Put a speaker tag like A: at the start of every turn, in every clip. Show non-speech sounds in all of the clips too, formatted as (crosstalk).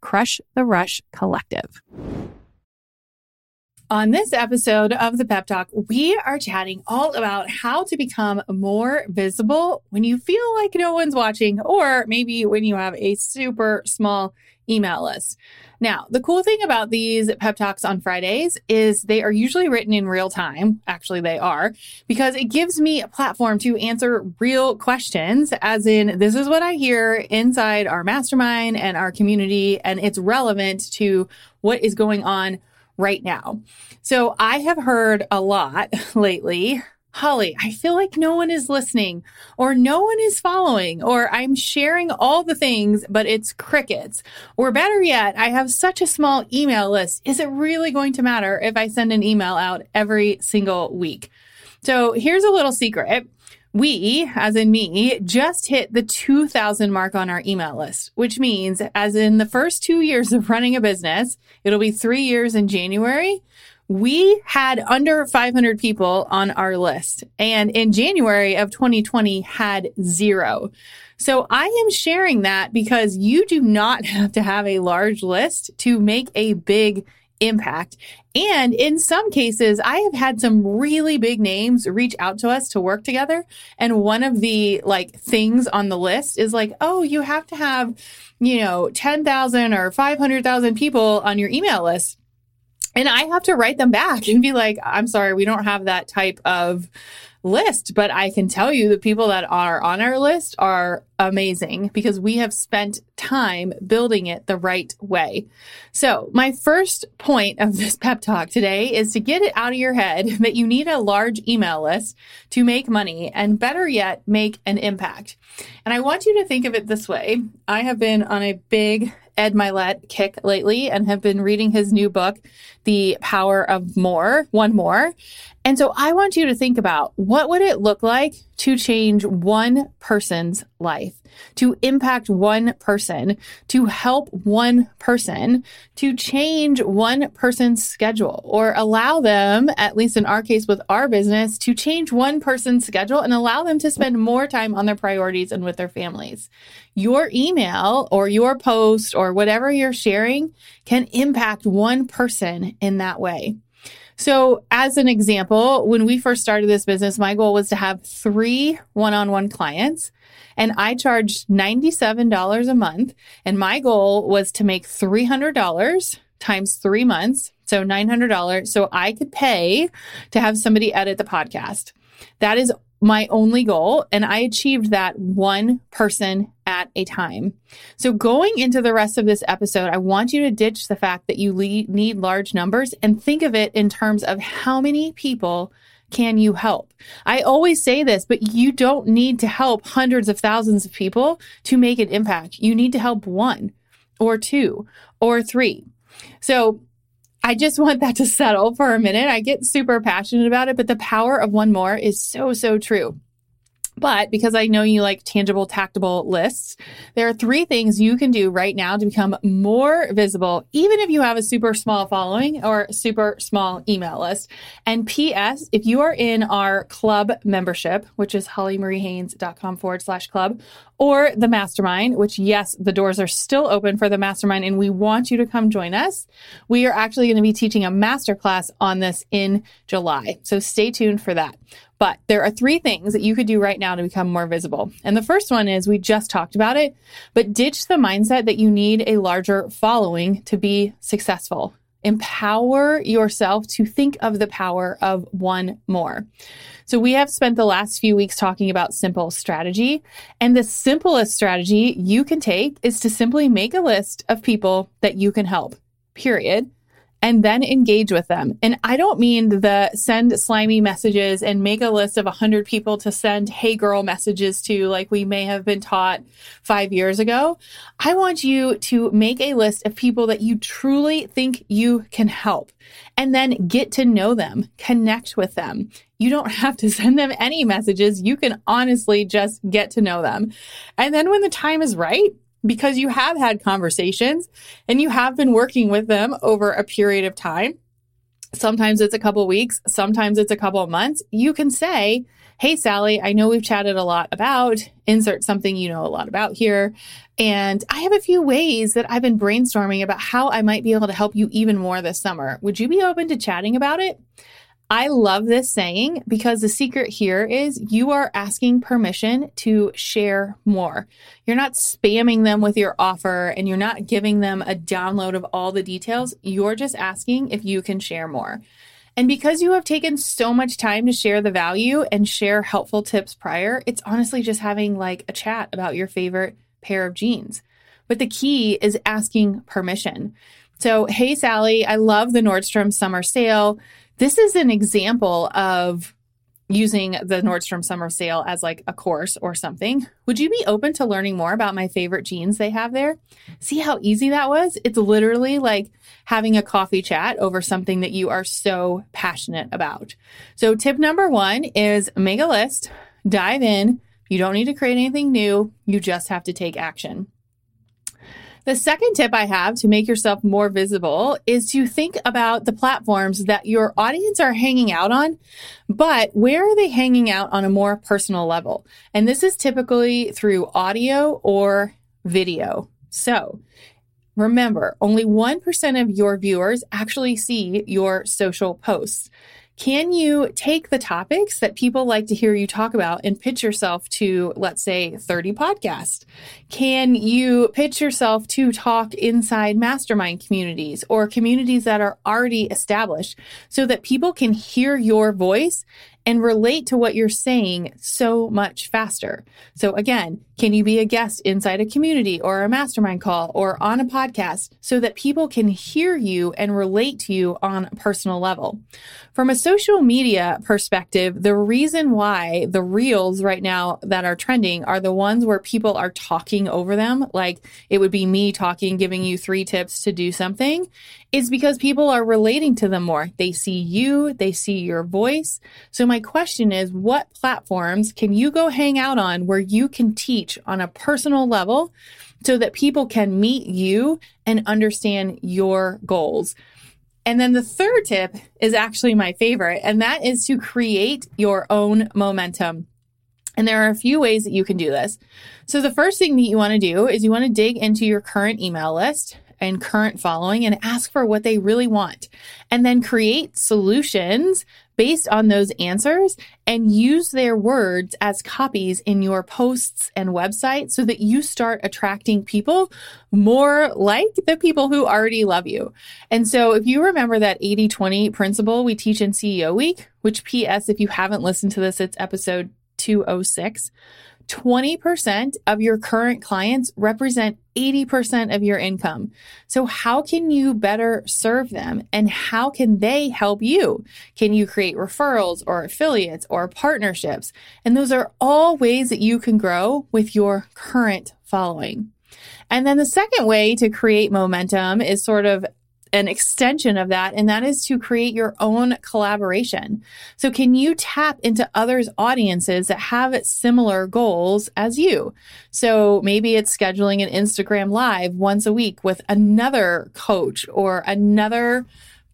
A: crush the rush collective. On this episode of the Pep Talk, we are chatting all about how to become more visible when you feel like no one's watching, or maybe when you have a super small email list. Now, the cool thing about these pep talks on Fridays is they are usually written in real time. Actually, they are because it gives me a platform to answer real questions, as in, this is what I hear inside our mastermind and our community, and it's relevant to what is going on right now. So I have heard a lot (laughs) lately. Holly, I feel like no one is listening or no one is following or I'm sharing all the things, but it's crickets. Or better yet, I have such a small email list. Is it really going to matter if I send an email out every single week? So here's a little secret. We, as in me, just hit the 2000 mark on our email list, which means as in the first two years of running a business, it'll be three years in January. We had under 500 people on our list and in January of 2020 had zero. So I am sharing that because you do not (laughs) have to have a large list to make a big impact. And in some cases, I have had some really big names reach out to us to work together. And one of the like things on the list is like, oh, you have to have, you know, 10,000 or 500,000 people on your email list. And I have to write them back and be like, I'm sorry, we don't have that type of list, but I can tell you the people that are on our list are amazing because we have spent time building it the right way. So, my first point of this (laughs) pep talk today is to get it out of your head (laughs) that you need a large email list to make money and better yet, make an impact. And I want you to think of it this way. I have been on a big Ed Mylett kick lately and have been reading his new book, The Power of More, One More. And so I want you to think about what would it look like to change one person's life, to impact one person, to help one person, to change one person's schedule or allow them, at least in our case with our business, to change one person's schedule and allow them to spend more time on their priorities and with their families. Your email or your post or whatever you're sharing can impact one person in that way. So, as an example, when we first started this business, my goal was to have three one on one clients, and I charged $97 a month. And my goal was to make $300 times three months, so $900, so I could pay to have somebody edit the podcast. That is my only goal. And I achieved that one person at a time. So going into the rest of this episode, I want you to ditch the fact that you need large numbers and think of it in terms of how many people can you help? I always say this, but you don't need to help hundreds of thousands of people to make an impact. You need to help one or two or three. So I just want that to settle for a minute. I get super passionate about it, but the power of one more is so, so true. But because I know you like tangible, tactable lists, there are three things you can do right now to become more visible, even if you have a super small following or super small email list. And P.S., if you are in our club membership, which is hollymariehaynes.com forward slash club, or the mastermind, which yes, the doors are still open for the mastermind and we want you to come join us. We are actually going to be teaching a masterclass on this in July. So stay tuned for that. But there are three things that you could do right now to become more visible. And the first one is we just talked about it, but ditch the mindset that you need a larger following to be successful. Empower yourself to think of the power of one more. So we have spent the last few weeks talking about simple strategy. And the simplest strategy you can take is to simply make a list of people that you can help, period and then engage with them. And I don't mean the send slimy messages and make a list of 100 people to send hey girl messages to, like we may have been taught five years ago. I want you to make a list of people that you truly think you can help and then get to know them, connect with them. You don't (laughs) have to send them any messages. You can honestly just get to know them. And then when the time is right, because you have had conversations and you have been working with them over a period of time. Sometimes it's a couple weeks, sometimes it's a couple of months. You can say, Hey, Sally, I know we've chatted a lot about, insert something you know a lot about here. And I have a few ways that I've been brainstorming about how I might be able to help you even more this summer. Would you be open to chatting about it? I love this saying because the secret here is you are asking permission to share more. You're not spamming them with your offer and you're not giving them a download of all the details. You're just asking if you can share more. And because you have taken so much time to share the value and share helpful tips prior, it's honestly just having like a chat about your favorite pair of jeans. But the key is asking permission. So, hey, Sally, I love the Nordstrom summer sale. This is an example of using the Nordstrom summer sale as like a course or something. Would you be open to learning more about my favorite jeans they have there? See how easy that was? It's literally like having a coffee chat over something that you are so passionate about. So, tip number one is make a list, dive in. You don't need to create anything new, you just have to take action. The second tip I have to make yourself more visible is to think about the platforms that your audience are hanging out on, but where are they hanging out on a more personal level? And this is typically through audio or video. So remember, only 1% of your viewers actually see your social posts. Can you take the topics that people like to hear you talk about and pitch yourself to, let's say, 30 podcasts? Can you pitch yourself to talk inside mastermind communities or communities that are already established so that people can hear your voice and relate to what you're saying so much faster. So again, can you be a guest inside a community or a mastermind call or on a podcast so that people can hear you and relate to you on a personal level? From a social media perspective, the reason why the reels right now that are trending are the ones where people are talking over them. Like it would be me talking, giving you three tips to do something is because people are relating to them more. They see you, they see your voice. So my question is, what platforms can you go hang out on where you can teach on a personal level so that people can meet you and understand your goals? And then the third tip is actually my favorite, and that is to create your own momentum. And there are a few ways that you can do this. So the first thing that you want to do is you want to dig into your current email list and current following and ask for what they really want. And then create solutions based on those answers and use their words as copies in your posts and website so that you start attracting people more like the people who already love you. And so if you remember that 80 20 principle we teach in CEO week, which PS, if you haven't listened to this, it's episode 206. 20% of your current clients represent 80% of your income. So how can you better serve them and how can they help you? Can you create referrals or affiliates or partnerships? And those are all ways that you can grow with your current following. And then the second way to create momentum is sort of an extension of that, and that is to create your own collaboration. So, can you tap into others' audiences that have similar goals as you? So, maybe it's scheduling an Instagram live once a week with another coach or another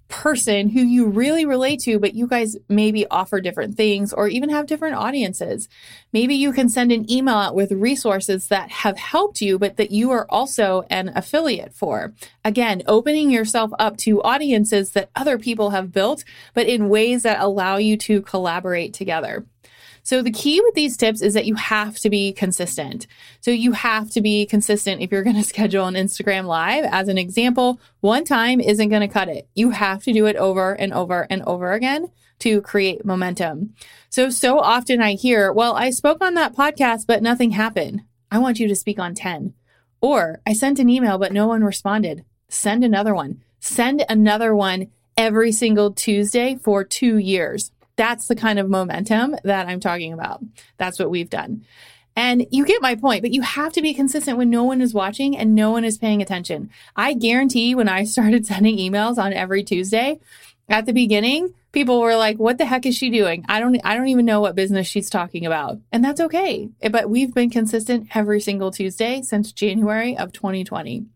A: person who you really relate to, but you guys maybe offer different things or even have different audiences. Maybe you can send an email out with resources that have helped you, but that you are also an affiliate for. Again, opening yourself up to audiences that other people have built, but in ways that allow you to collaborate together. So the key with these tips is that you have to be consistent. So you have to be consistent if you're going (laughs) to schedule an Instagram live. As an example, one time isn't going to cut it. You have to do it over and over and over again to create momentum. So, so often I hear, well, I spoke on that podcast, but nothing happened. I want you to speak on 10. Or I sent an email, but no one responded. Send another one. Send another one every single Tuesday for two years. That's the kind of momentum that I'm talking about. That's what we've done. And you get my point, but you have to be consistent when no one is watching and no one is paying attention. I guarantee when I started (laughs) sending emails on every Tuesday at the beginning, people were like, what the heck is she doing? I don't, I don't even know what business she's talking about. And that's okay. Eh, but we've been consistent every single Tuesday since January of 2020.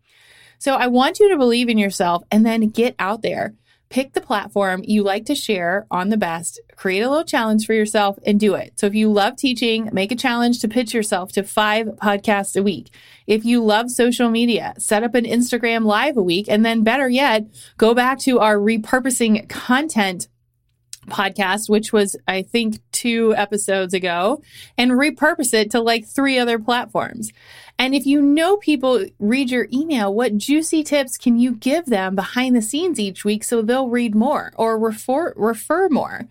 A: So I want you to believe in yourself and then get out there pick the platform you like to share on the best, create a little challenge for yourself and do it. So if you love teaching, make a challenge to pitch yourself to five podcasts a week. If you love social media, set up an Instagram live a week. And then better yet, go back to our repurposing content podcast, which was, I think, two episodes ago, and repurpose it to like three other platforms. And if you know people read your email, what juicy tips can you give them behind the scenes each week so they'll read more or refer, refer more?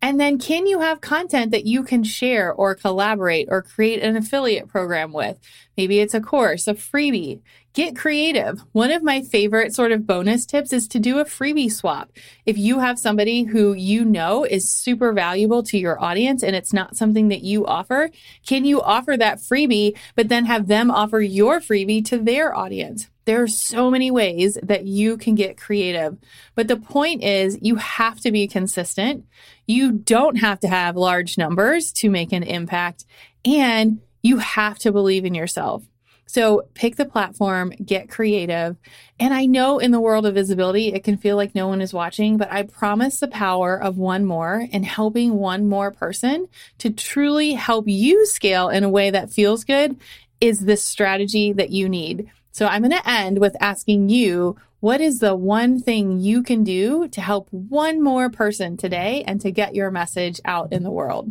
A: And then can you have content that you can share or collaborate or create an affiliate program with? Maybe it's a course, a freebie. Get creative. One of my favorite sort of bonus tips is to do a freebie swap. If you have somebody who you know is super valuable to your audience and it's not something that you offer, can you offer that freebie, but then have them offer your freebie to their audience? There are so many ways that you can get creative. But the point is, you have to be consistent. You don't have to have large numbers to make an impact. And you have to believe in yourself. So pick the platform, get creative. And I know in the world of visibility, it can feel like no one is watching, but I promise the power of one more and helping one more person to truly help you scale in a way that feels good is this strategy that you need. So I'm going to end with asking you, what is the one thing you can do to help one more person today and to get your message out in the world?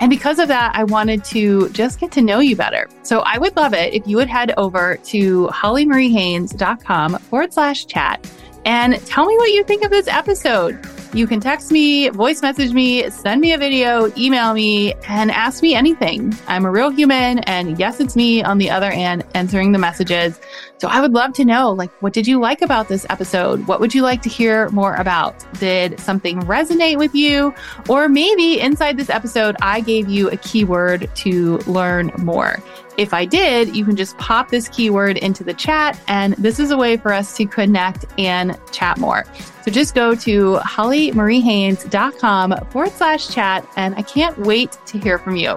A: And because of that, I wanted to just get to know you better. So I would love it if you would head over to hollymariehaynes.com forward slash chat and tell me what you think of this episode. You can text me, voice message me, send me a video, email me, and ask me anything. I'm a real human. And yes, it's me on the other end answering the messages. So I would love to know, like, what did you like about this episode? What would you like to hear more about? Did something resonate with you? Or maybe inside this episode, I gave you a keyword to learn more. If I did, you can just pop this keyword into the chat, and this is a way for us to connect and chat more. So just go to hollymariehaynes.com forward slash chat, and I can't wait to hear from you.